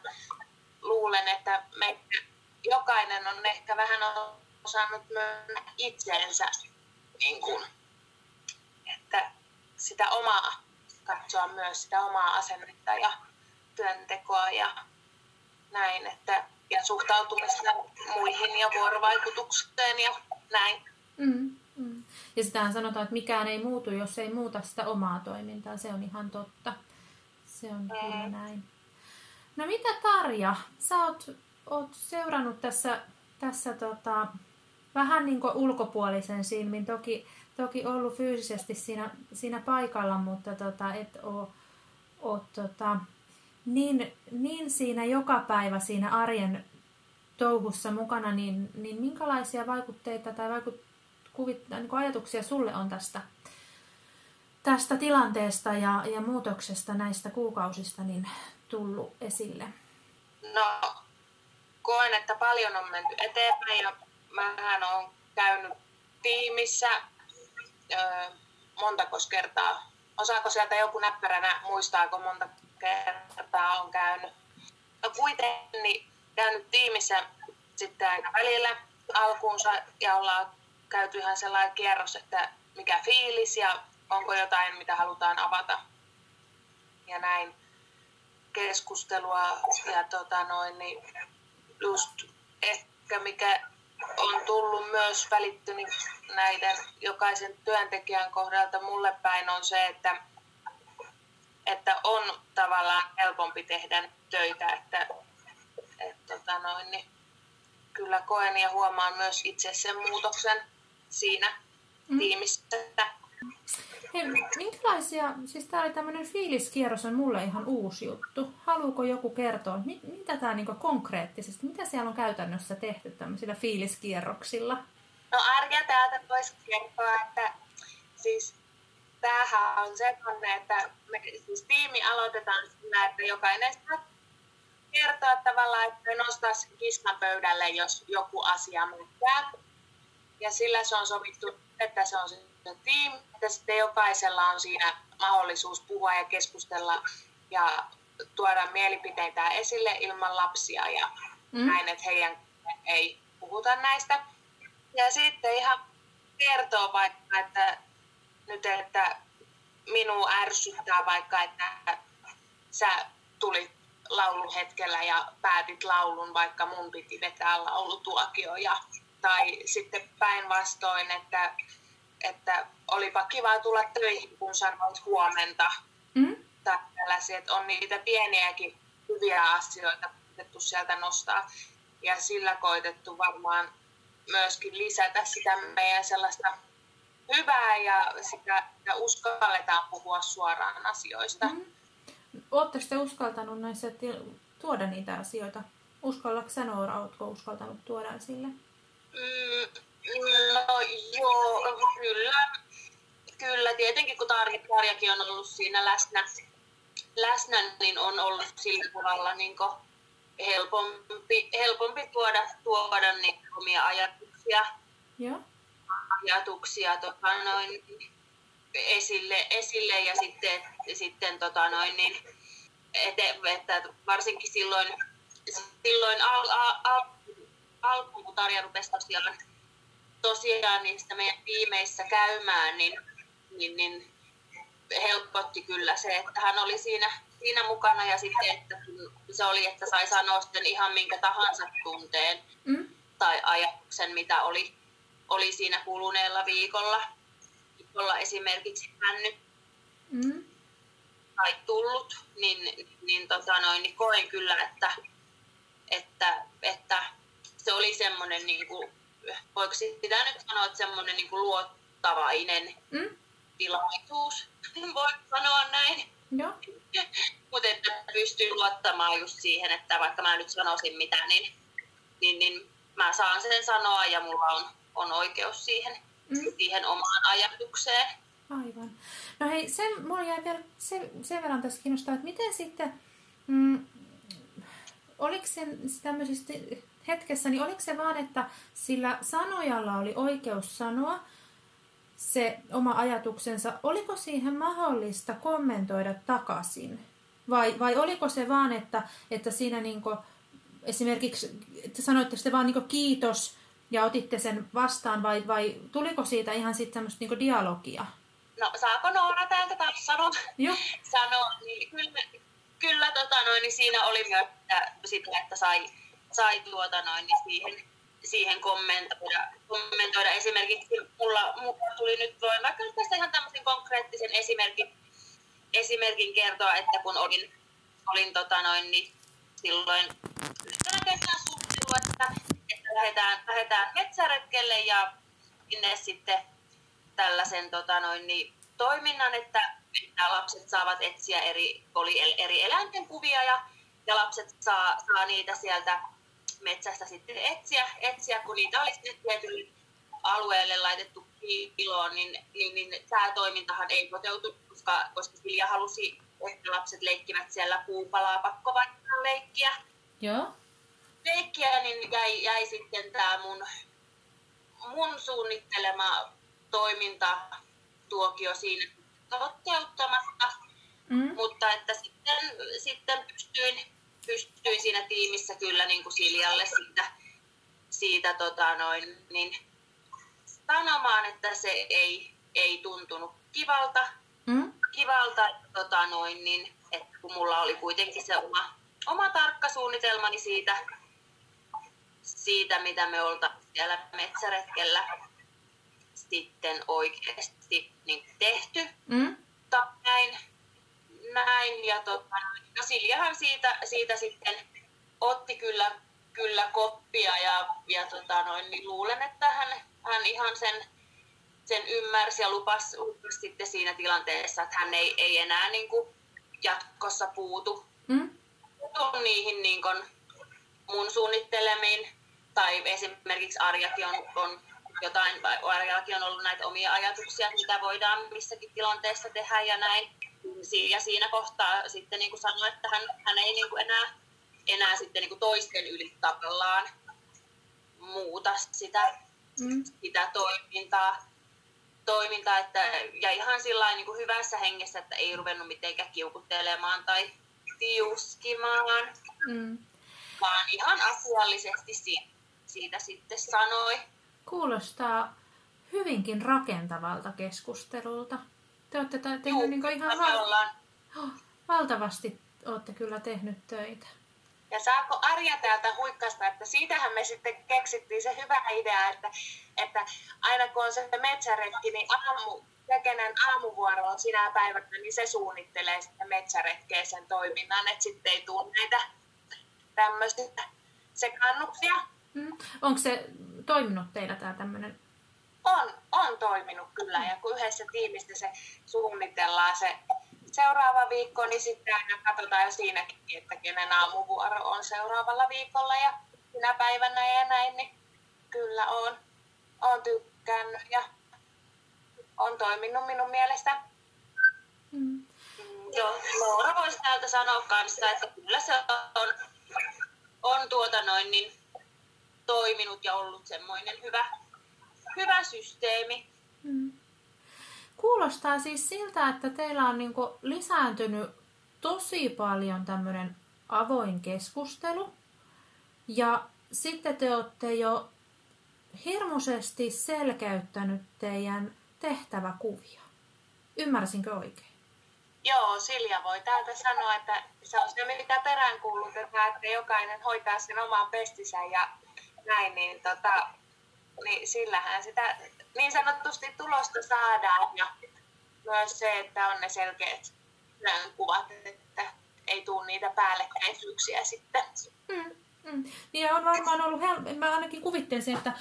luulen, että me jokainen on ehkä vähän osannut myönnä itseensä, niin kuin, että sitä omaa, katsoa myös sitä omaa asennetta ja työntekoa ja näin, että, ja suhtautumista muihin ja vuorovaikutukseen ja näin. Mm, mm. Ja sitähän sanotaan, että mikään ei muutu, jos ei muuta sitä omaa toimintaa. Se on ihan totta. Se on kyllä näin. No mitä Tarja, sä oot, oot seurannut tässä, tässä tota, vähän niin kuin ulkopuolisen silmin. Toki, toki ollut fyysisesti siinä, siinä paikalla, mutta tota, et ole, ole tota, niin, niin siinä joka päivä siinä arjen touhussa mukana, niin, niin minkälaisia vaikutteita tai vaikut, kuvit, niin ajatuksia sulle on tästä, tästä tilanteesta ja, ja muutoksesta näistä kuukausista niin tullut esille? No, koen, että paljon on menty eteenpäin ja mähän olen käynyt tiimissä öö, montako kertaa. Osaako sieltä joku näppäränä muistaako monta kertaa on käynyt? No kuitenkin niin käynyt tiimissä sitten aina välillä alkuunsa ja ollaan käyty ihan sellainen kierros, että mikä fiilis ja onko jotain, mitä halutaan avata ja näin keskustelua ja tota noin, niin just ehkä mikä on tullut myös välittynyt näiden jokaisen työntekijän kohdalta mulle päin on se, että, että on tavallaan helpompi tehdä töitä, että, että tota noin, niin kyllä koen ja huomaan myös itse sen muutoksen siinä mm. tiimissä. Hei, minkälaisia, siis tämä oli tämmöinen fiiliskierros on mulle ihan uusi juttu. Haluuko joku kertoa, mit, mitä tämä niinku konkreettisesti, mitä siellä on käytännössä tehty tämmöisillä fiiliskierroksilla? No Arja täältä voisi kertoa, että siis tämähän on sellainen, että me siis tiimi aloitetaan sillä, että jokainen saa kertoa tavallaan, että nostaa sen kissan pöydälle, jos joku asia muuttaa. Ja sillä se on sovittu, että se on se tiimi, että sitten jokaisella on siinä mahdollisuus puhua ja keskustella ja tuoda mielipiteitä esille ilman lapsia ja mm. näin, että heidän ei puhuta näistä. Ja sitten ihan kertoo vaikka, että nyt, että minua ärsyttää vaikka, että sä tulit lauluhetkellä ja päätit laulun, vaikka mun piti vetää laulutuokio. Ja, tai sitten päinvastoin, että, että olipa kiva tulla töihin, kun sanoit huomenta. Mm? Tai tällaisia, että on niitä pieniäkin hyviä asioita koitettu sieltä nostaa. Ja sillä koitettu varmaan myöskin lisätä sitä meidän sellaista hyvää ja sitä, että uskalletaan puhua suoraan asioista. Mm. Oletteko te uskaltanut näissä tuoda niitä asioita? Uskallatko sanoa, oletko uskaltanut tuoda esille? Mm, no joo, kyllä. Kyllä, tietenkin kun Tarja, Tarjakin on ollut siinä läsnä, läsnä niin on ollut sillä tavalla niin helpompi, helpompi tuoda, tuoda niin omia ajatuksia, Joo. ajatuksia tota noin, esille, esille ja sitten, sitten tota noin, niin, ete, että varsinkin silloin, silloin al, al, al, alkuun, kun Tarja rupesi tosiaan, tosiaan niistä meidän tiimeissä käymään, niin, niin, niin helpotti kyllä se, että hän oli siinä, siinä mukana ja sitten, että se oli, että sai sanoa sitten ihan minkä tahansa tunteen mm. tai ajatuksen, mitä oli, oli siinä kuluneella viikolla viikolla esimerkiksi hännyt mm. tai tullut, niin, niin, tota noin, niin koen kyllä, että, että, että se oli semmoinen, niin kuin, voiko sitä nyt sanoa, että semmoinen niin kuin luottavainen mm. tilaisuus, voi sanoa näin. Mutta että pystyy luottamaan just siihen, että vaikka mä nyt sanoisin mitä, niin, niin, niin mä saan sen sanoa ja mulla on, on oikeus siihen mm. siihen omaan ajatukseen. Aivan. No hei, sen, mulla jäi vielä sen, sen verran tässä kiinnostaa, että miten sitten, mm, oliko se tämmöisessä hetkessä, niin oliko se vaan, että sillä sanojalla oli oikeus sanoa se oma ajatuksensa, oliko siihen mahdollista kommentoida takaisin? Vai, vai oliko se vaan, että, että siinä niinku, esimerkiksi, että sanoitte sitten vaan niinku kiitos, ja otitte sen vastaan vai, vai tuliko siitä ihan sitten semmoista niinku dialogia? No saako Noora täältä taas sanoa? Joo. Sano, niin kyllä, kyllä tota noin, niin siinä oli myös sitä, sitä että sai, sai tuota noin, niin siihen, siihen kommentoida. kommentoida. Esimerkiksi mulla, mulla tuli nyt, voin vaikka tästä ihan tämmöisen konkreettisen esimerkin, esimerkin kertoa, että kun olin, olin tota noin, niin silloin yhtenä kesänä suunnitellut, että, että lähdetään, lähdetään metsäretkelle ja sinne sitten tällaisen tota noin, niin, toiminnan, että, että lapset saavat etsiä eri, oli eri eläinten kuvia ja, ja lapset saa, saa niitä sieltä metsästä sitten etsiä, etsiä kun niitä olisi nyt tietylle alueelle laitettu piiloon, niin, niin, niin tämä toimintahan ei toteutu, koska, koska Silja halusi, että lapset leikkivät siellä puupalaa pakkovaihtoon leikkiä. Joo. Leikkiä, niin jäi, jäi sitten tämä mun, mun suunnittelema toiminta tuokio siinä toteuttamatta, mm. mutta että sitten, sitten pystyin pystyin siinä tiimissä kyllä niin kuin Siljalle siitä, siitä tota noin, niin sanomaan, että se ei, ei tuntunut kivalta, mm. kivalta tota noin, niin, että kun mulla oli kuitenkin se oma, oma tarkka suunnitelmani siitä, siitä, mitä me olta siellä metsäretkellä sitten oikeasti niin tehty. Mm. näin, näin ja tota, no Siljahan siitä, siitä sitten otti kyllä, kyllä koppia ja, ja tota noin, niin luulen, että hän, hän ihan sen, sen ymmärsi ja lupasi, lupasi sitten siinä tilanteessa, että hän ei, ei enää niin kuin jatkossa puutu, mm. puutu niihin niin kuin mun suunnittelemiin. Tai esimerkiksi Arjakin on, on jotain, Arjakin on ollut näitä omia ajatuksia, mitä voidaan missäkin tilanteessa tehdä ja näin ja siinä kohtaa sitten niin kuin sanoi, että hän, hän ei niin kuin enää, enää sitten niin kuin toisten yli tavallaan muuta sitä, mm. sitä toimintaa. toimintaa että, ja ihan sillä niin kuin hyvässä hengessä, että ei ruvennut mitenkään kiukuttelemaan tai tiuskimaan, mm. vaan ihan asiallisesti siitä, siitä sitten sanoi. Kuulostaa hyvinkin rakentavalta keskustelulta. Te olette tehneet Juu, niin ihan val- oh, valtavasti olette kyllä tehnyt töitä. Ja saako Arja täältä huikkasta, että siitähän me sitten keksittiin se hyvä idea, että, että aina kun on se metsäretki, niin aamu, se, kenen aamuvuoro on sinä päivänä, niin se suunnittelee sitä metsäretkeä sen toiminnan, että sitten ei tule näitä tämmöisiä sekannuksia. Mm. Onko se toiminut teillä tämä tämmöinen on toiminut kyllä ja kun yhdessä tiimistä se suunnitellaan se seuraava viikko, niin sitten aina katsotaan jo siinäkin, että kenen aamuvuoro on seuraavalla viikolla ja sinä päivänä ja näin, niin kyllä on, on tykkännyt ja on toiminut minun mielestä. Mm. Joo, Noora voisi täältä sanoa kanssa, että kyllä se on, on tuota noin, niin toiminut ja ollut semmoinen hyvä, hyvä systeemi. Mm. Kuulostaa siis siltä, että teillä on niinku lisääntynyt tosi paljon tämmöinen avoin keskustelu. Ja sitten te olette jo hirmuisesti selkeyttänyt teidän tehtäväkuvia. Ymmärsinkö oikein? Joo, Silja voi täältä sanoa, että se on se, mitä peräänkuulutetaan, että jokainen hoitaa sen oman pestinsä ja näin, niin tota, niin sillähän sitä niin sanotusti tulosta saadaan ja myös se, että on ne selkeät kuvat, että ei tule niitä päällekkäisyyksiä sitten. Mm. Mm. Niin on varmaan ollut, hel- mä ainakin kuvittelisin, että,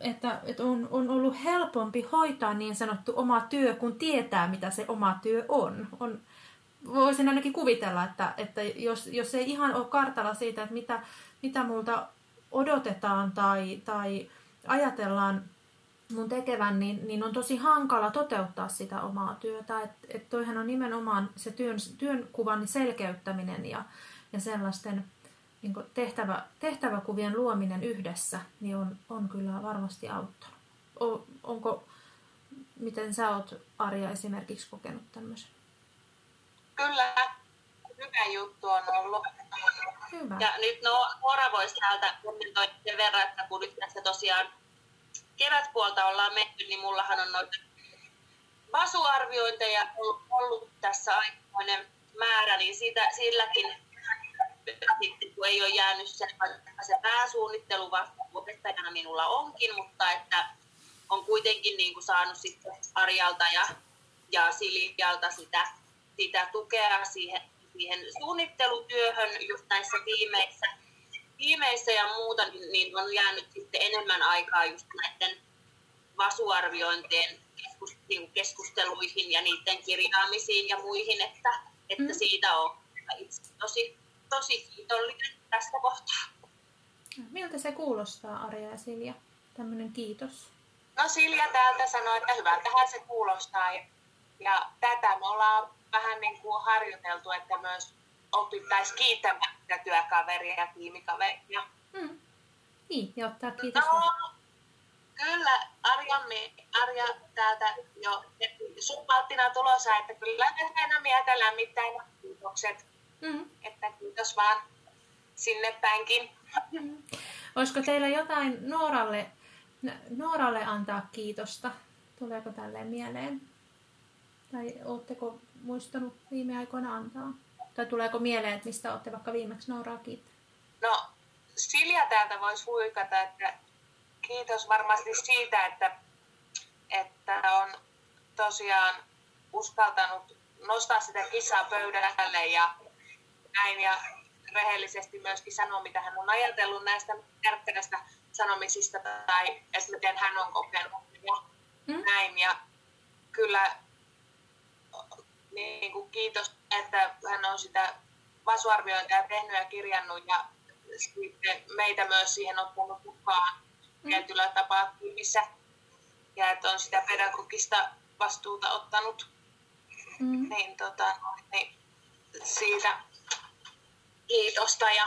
että, että on, on ollut helpompi hoitaa niin sanottu oma työ, kun tietää, mitä se oma työ on. on voisin ainakin kuvitella, että, että jos, jos ei ihan ole kartalla siitä, että mitä, mitä multa odotetaan tai, tai ajatellaan mun tekevän, niin, niin on tosi hankala toteuttaa sitä omaa työtä. Että et toihan on nimenomaan se työn, työnkuvan selkeyttäminen ja, ja sellaisten niin tehtävä, tehtäväkuvien luominen yhdessä niin on, on kyllä varmasti auttanut. O, onko, miten sä oot Arja esimerkiksi kokenut tämmöisen? Kyllä, hyvä juttu on ollut. Hyvä. Ja nyt no, Nora voisi täältä kommentoida sen verran, että kun nyt tässä tosiaan kevätpuolta ollaan menty, niin mullahan on noita vasuarviointeja ollut tässä aikainen määrä, niin siitä, silläkin sitten, kun ei ole jäänyt se, se pääsuunnittelu vasta minulla onkin, mutta että on kuitenkin niin kuin saanut sitten Arjalta ja, ja Siljalta sitä, sitä tukea siihen, siihen suunnittelutyöhön just näissä tiimeissä, tiimeissä ja muuta, niin on jäänyt sitten enemmän aikaa just näiden vasuarviointien niin keskusteluihin ja niiden kirjaamisiin ja muihin, että, että mm. siitä on itse tosi, tosi kiitollinen tästä kohtaa. Miltä se kuulostaa, Arja ja Silja, tämmöinen kiitos? No Silja täältä sanoi, että hyvältähän se kuulostaa. Ja, ja tätä me ollaan vähän niin kuin harjoiteltu, että myös opittaisiin kiittämään työkaveria ja tiimikaveria. Mm. Niin, ja ottaa kiitos. No, kyllä, Arjammi, Arja täältä jo sumpaattina tulossa, että kyllä me aina mieltä lämmittää kiitokset. Mm. Että kiitos vaan sinne päinkin. Mm. Olisiko teillä jotain Nooralle, Nooralle antaa kiitosta? Tuleeko tälleen mieleen? Tai oletteko muistanut viime aikoina antaa? Tai tuleeko mieleen, että mistä olette vaikka viimeksi Nooraa kiittää? No, Silja täältä voisi huikata, että kiitos varmasti siitä, että, että on tosiaan uskaltanut nostaa sitä kissaa pöydälle ja näin. Ja rehellisesti myöskin sanoa, mitä hän on ajatellut näistä tärkeistä sanomisista tai miten hän on kokenut ja mm. näin. Ja kyllä niin kuin kiitos, että hän on sitä vasuarviointia tehnyt ja kirjannut ja sitten meitä myös siihen ottanut mukaan mm. tietyllä tapaa tiimissä ja että on sitä pedagogista vastuuta ottanut. Mm. Niin, tota, niin siitä kiitosta ja,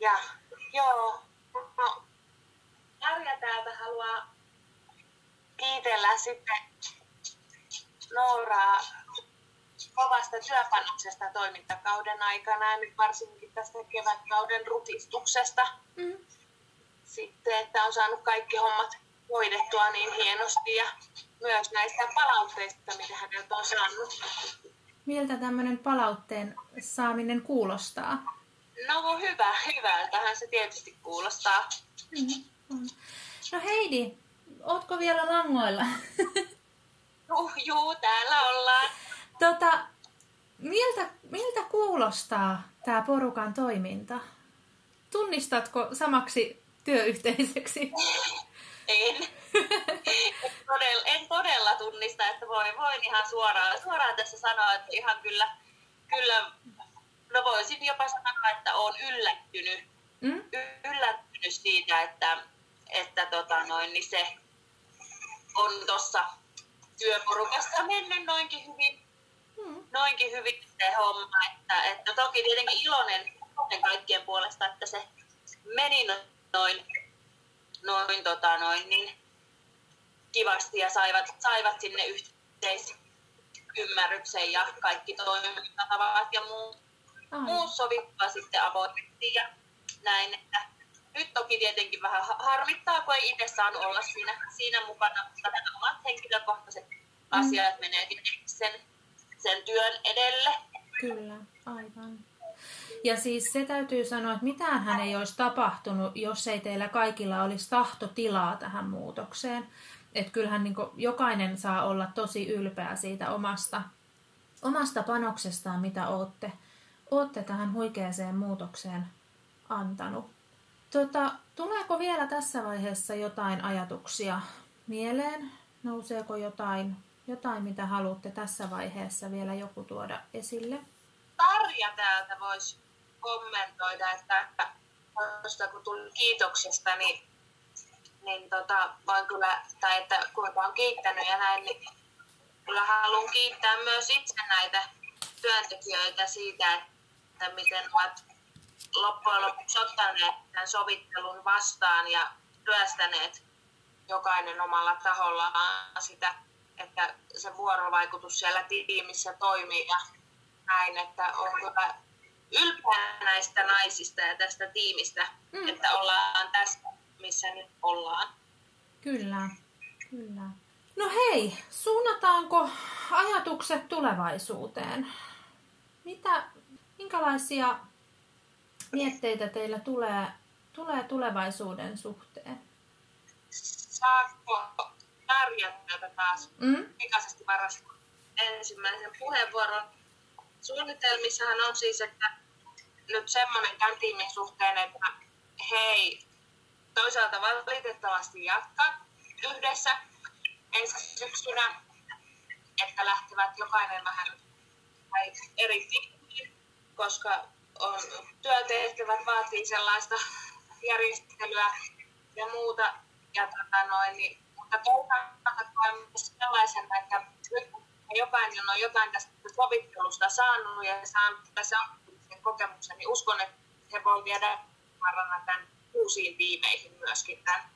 ja joo, no, Arja täältä haluaa kiitellä sitten Nooraa kovasta työpanoksesta toimintakauden aikana ja nyt varsinkin tästä kevätkauden rutistuksesta. Mm. Sitten, että on saanut kaikki hommat hoidettua niin hienosti ja myös näistä palautteista, mitä häneltä on saanut. Miltä tämmöinen palautteen saaminen kuulostaa? No hyvä, hyvältähän se tietysti kuulostaa. Mm, no Heidi, ootko vielä langoilla? uh, juu, täällä ollaan. Tota, miltä, miltä kuulostaa tämä porukan toiminta? Tunnistatko samaksi työyhteisöksi? En. en, todella, en todella tunnista, että voin, voin ihan suoraan, suoraan tässä sanoa, että ihan kyllä, kyllä no voisin jopa sanoa, että olen yllättynyt, mm? yllättynyt siitä, että, että tota noin, niin se on tuossa työporukassa mennyt noinkin hyvin. Noinkin hyvin se homma. Että, että toki tietenkin iloinen, kaikkien puolesta, että se meni noin noin, tota, noin niin kivasti ja saivat, saivat sinne yhteisymmärryksen ja kaikki toimintatavat ja muu, muu sovittua sitten avoimesti ja näin, että nyt toki tietenkin vähän harmittaa, kun ei itse saanut olla siinä, siinä mukana, mutta nämä omat henkilökohtaiset mm. asiat menee sen, sen työn edelle. Kyllä, aivan. Ja siis se täytyy sanoa, että mitään hän ei olisi tapahtunut, jos ei teillä kaikilla olisi tahtotilaa tähän muutokseen. Että kyllähän niin jokainen saa olla tosi ylpeä siitä omasta, omasta panoksestaan, mitä olette, olette tähän huikeaseen muutokseen antanut. Tota, tuleeko vielä tässä vaiheessa jotain ajatuksia mieleen? Nouseeko jotain, jotain, mitä haluatte tässä vaiheessa vielä joku tuoda esille? Tarja täältä voisi kommentoida, että tuosta kun tuli kiitoksesta, niin, niin tota, voin kyllä, tai että kuinka on kiittänyt ja näin, niin kyllä haluan kiittää myös itse näitä työntekijöitä siitä, että miten ovat loppujen lopuksi ottaneet tämän sovittelun vastaan ja työstäneet jokainen omalla tahollaan sitä, että se vuorovaikutus siellä tiimissä toimii ja näin, että on kyllä ylpeä näistä naisista ja tästä tiimistä, mm. että ollaan tässä, missä nyt ollaan. Kyllä, kyllä. No hei, suunnataanko ajatukset tulevaisuuteen? Mitä, minkälaisia mietteitä teillä tulee tulee tulevaisuuden suhteen? Saatko Tarja taas Mm? pikaisesti varasta ensimmäisen puheenvuoron? Suunnitelmissahan on siis, että nyt semmoinen tämän tiimin suhteen, että hei, toisaalta valitettavasti jatkaa yhdessä ensi syksynä, että lähtevät jokainen vähän eri tiimiin, koska on, työtehtävät vaatii sellaista järjestelyä ja muuta. Ja tota noin, niin, mutta toisaalta myös sellaisena, että nyt kun jokainen on jotain tästä sovittelusta saanut ja saanut tässä ammatillisen kokemuksen, niin uskon, että he voi viedä varana tämän uusiin tiimeihin myöskin tämän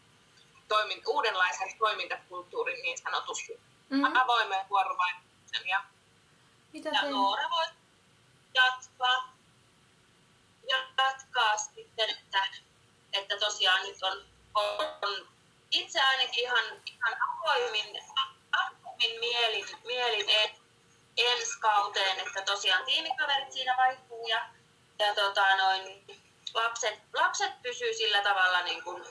toimin, uudenlaisen toimintakulttuurin niin sanotusti. Mm. Avoimen vuorovaikutuksen ja Mitä ja. Noora voi jatkaa, jatkaa sitten, että, että tosiaan nyt on, on itse ainakin ihan, ihan avoimin, avoimin mielin, mielin en, ensi kauteen, että tosiaan tiimikaverit siinä vaihtuu ja, ja tota noin, lapset, lapset pysyy sillä tavalla niin kuin,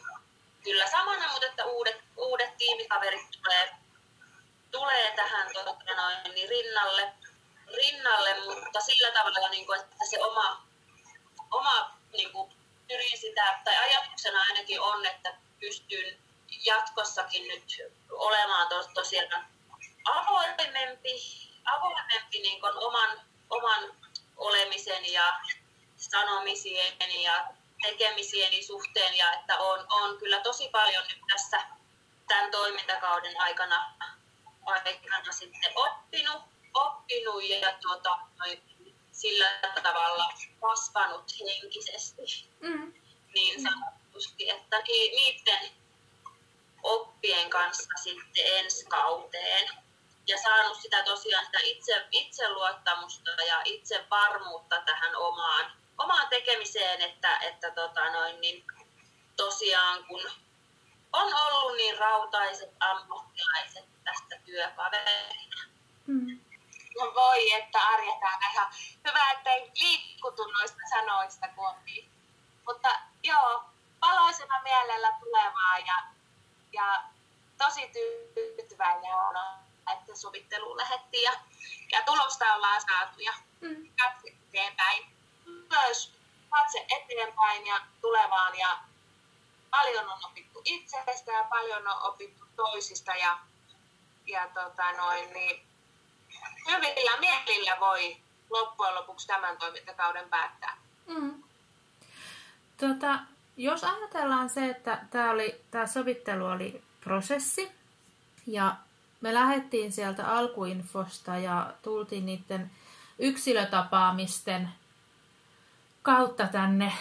kyllä samana, mutta että uudet, uudet tiimikaverit tulee, tulee tähän tota noin, niin rinnalle, rinnalle, mutta sillä tavalla, niin kuin, että se oma, oma niin kuin, pyrin sitä, tai ajatuksena ainakin on, että pystyn jatkossakin nyt olemaan tos, tosiaan avoimempi, avoimempi niin kuin oman, oman olemisen ja sanomisien ja tekemisieni suhteen ja että on, on kyllä tosi paljon nyt tässä tämän toimintakauden aikana, aikana sitten oppinut, oppinut ja tuota, noin, sillä tavalla kasvanut henkisesti Mm. niin sanotusti, että ni- niiden oppien kanssa sitten ensi kauteen ja saanut sitä tosiaan sitä itse, itseluottamusta ja itsevarmuutta tähän omaan, omaan tekemiseen, että, että tota noin, niin tosiaan kun on ollut niin rautaiset ammattilaiset tästä työkaverina. Mm. No voi, että arjetaan ihan hyvä, että ei liikutu noista sanoista, niin. Mutta joo, valoisena mielellä tulevaa ja, ja tosi tyytyväinen on, että sovitteluun lähettiin ja, ja tulosta ollaan saatu ja Mm. eteenpäin. Myös katse eteenpäin ja tulevaan ja paljon on opittu itsestä ja paljon on opittu toisista ja, ja tota noin, niin hyvillä mielillä voi loppujen lopuksi tämän toimintakauden päättää. Mm. Tota, jos ajatellaan se, että tämä, oli, tämä sovittelu oli prosessi ja me lähdettiin sieltä alkuinfosta ja tultiin niiden yksilötapaamisten kautta tänne,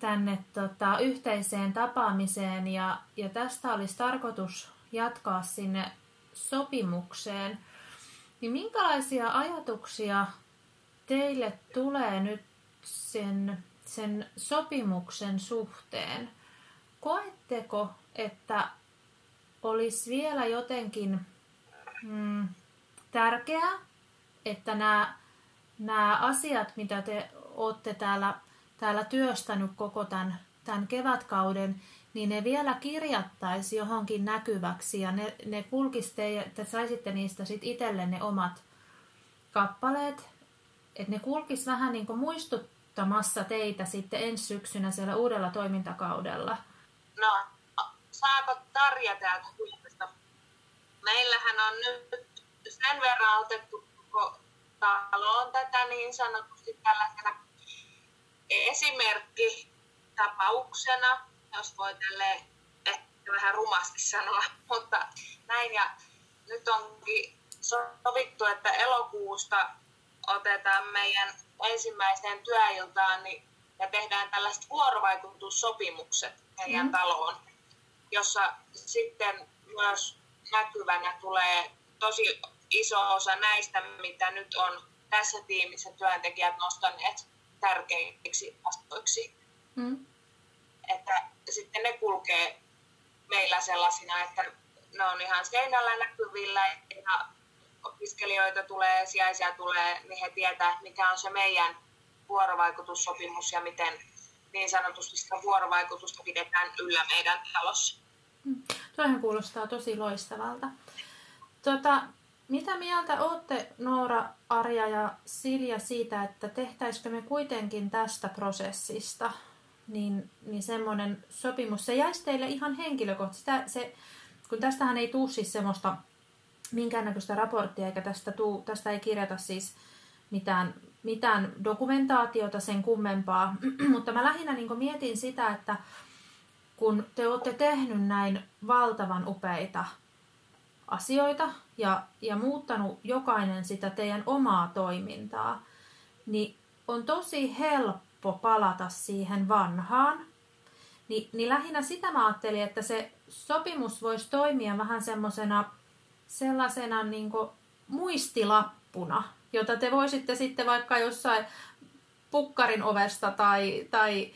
tänne tota, yhteiseen tapaamiseen ja, ja tästä olisi tarkoitus jatkaa sinne sopimukseen. Niin minkälaisia ajatuksia teille tulee nyt sen, sen sopimuksen suhteen? Koetteko, että olisi vielä jotenkin mm, tärkeää, että nämä, nämä asiat, mitä te olette täällä, täällä työstänyt koko tämän, tämän kevätkauden, niin ne vielä kirjattaisi johonkin näkyväksi ja ne, ne kulkisi te, että saisitte niistä sit itsellenne omat kappaleet, että ne kulkis vähän niin kuin muistuttamassa teitä sitten ensi syksynä siellä uudella toimintakaudella. No, saako Tarja täältä Suomesta? Meillähän on nyt sen verran otettu koko taloon tätä niin sanotusti tällaisena esimerkkitapauksena, jos voi tälle ehkä vähän rumasti sanoa, mutta näin. Ja nyt onkin sovittu, että elokuusta otetaan meidän ensimmäiseen työiltaan niin, ja tehdään tällaiset vuorovaikutussopimukset meidän Mm. taloon, jossa sitten myös näkyvänä tulee tosi iso osa näistä, mitä nyt on tässä tiimissä työntekijät nostaneet tärkeiksi asioiksi. Mm. Että sitten ne kulkee meillä sellaisina, että ne on ihan seinällä näkyvillä ja opiskelijoita tulee, sijaisia tulee, niin he tietää, mikä on se meidän vuorovaikutussopimus ja miten, niin sanotusti sitä vuorovaikutusta pidetään yllä meidän talossa. Mm. Toihan kuulostaa tosi loistavalta. Tota, mitä mieltä olette Noora, Arja ja Silja siitä, että tehtäisikö me kuitenkin tästä prosessista niin, niin semmoinen sopimus, se jäisi teille ihan henkilökohtaisesti. Se, kun tästähän ei tule siis semmoista minkäännäköistä raporttia, eikä tästä, tuu, tästä ei kirjata siis mitään, mitään dokumentaatiota sen kummempaa, mutta mä lähinnä niin mietin sitä, että kun te olette tehnyt näin valtavan upeita asioita ja, ja muuttanut jokainen sitä teidän omaa toimintaa, niin on tosi helppo palata siihen vanhaan. Ni, niin lähinnä sitä mä ajattelin, että se sopimus voisi toimia vähän semmoisena sellaisena niin muistilappuna, jota te voisitte sitten vaikka jossain pukkarin ovesta tai, tai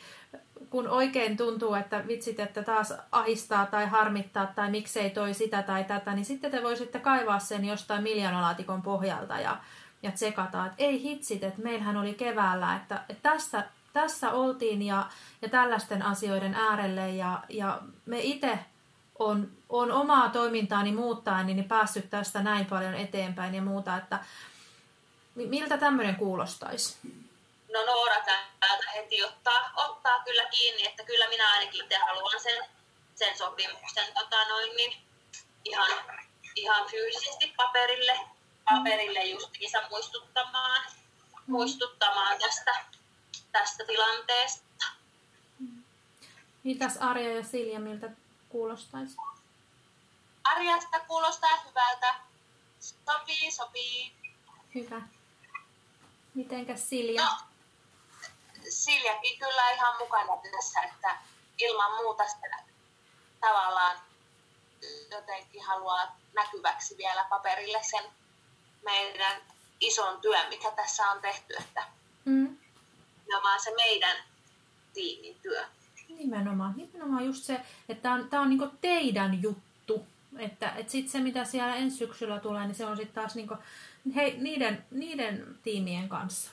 kun oikein tuntuu, että vitsit, että taas ahistaa tai harmittaa tai miksei toi sitä tai tätä, niin sitten te voisitte kaivaa sen jostain miljoonalaatikon pohjalta ja, ja tsekata, että ei hitsit, että meillähän oli keväällä, että, että tässä, tässä oltiin ja, ja tällaisten asioiden äärelle ja, ja me itse on, on omaa toimintaani muuttaa, niin päässyt tästä näin paljon eteenpäin ja muuta, että miltä tämmöinen kuulostaisi? no Noora täältä heti ottaa, ottaa kyllä kiinni, että kyllä minä ainakin itse haluan sen, sen sopimuksen tota noin, niin ihan, ihan fyysisesti paperille, paperille justiinsa muistuttamaan, muistuttamaan tästä, tästä tilanteesta. Mitäs Arja ja Silja, miltä kuulostaisi? Arjasta kuulostaa hyvältä. Sopii, sopii. Hyvä. Mitenkäs Silja? No, Siljakin kyllä ihan mukana tässä, että ilman muuta sitä tavallaan jotenkin haluaa näkyväksi vielä paperille sen meidän ison työn, mikä tässä on tehty, että mm. vaan se meidän tiimin työ. Nimenomaan, nimenomaan just se, että tämä on, tää on niinku teidän juttu, että et sitten se mitä siellä ensi syksyllä tulee, niin se on sitten taas niinku he, niiden, niiden tiimien kanssa.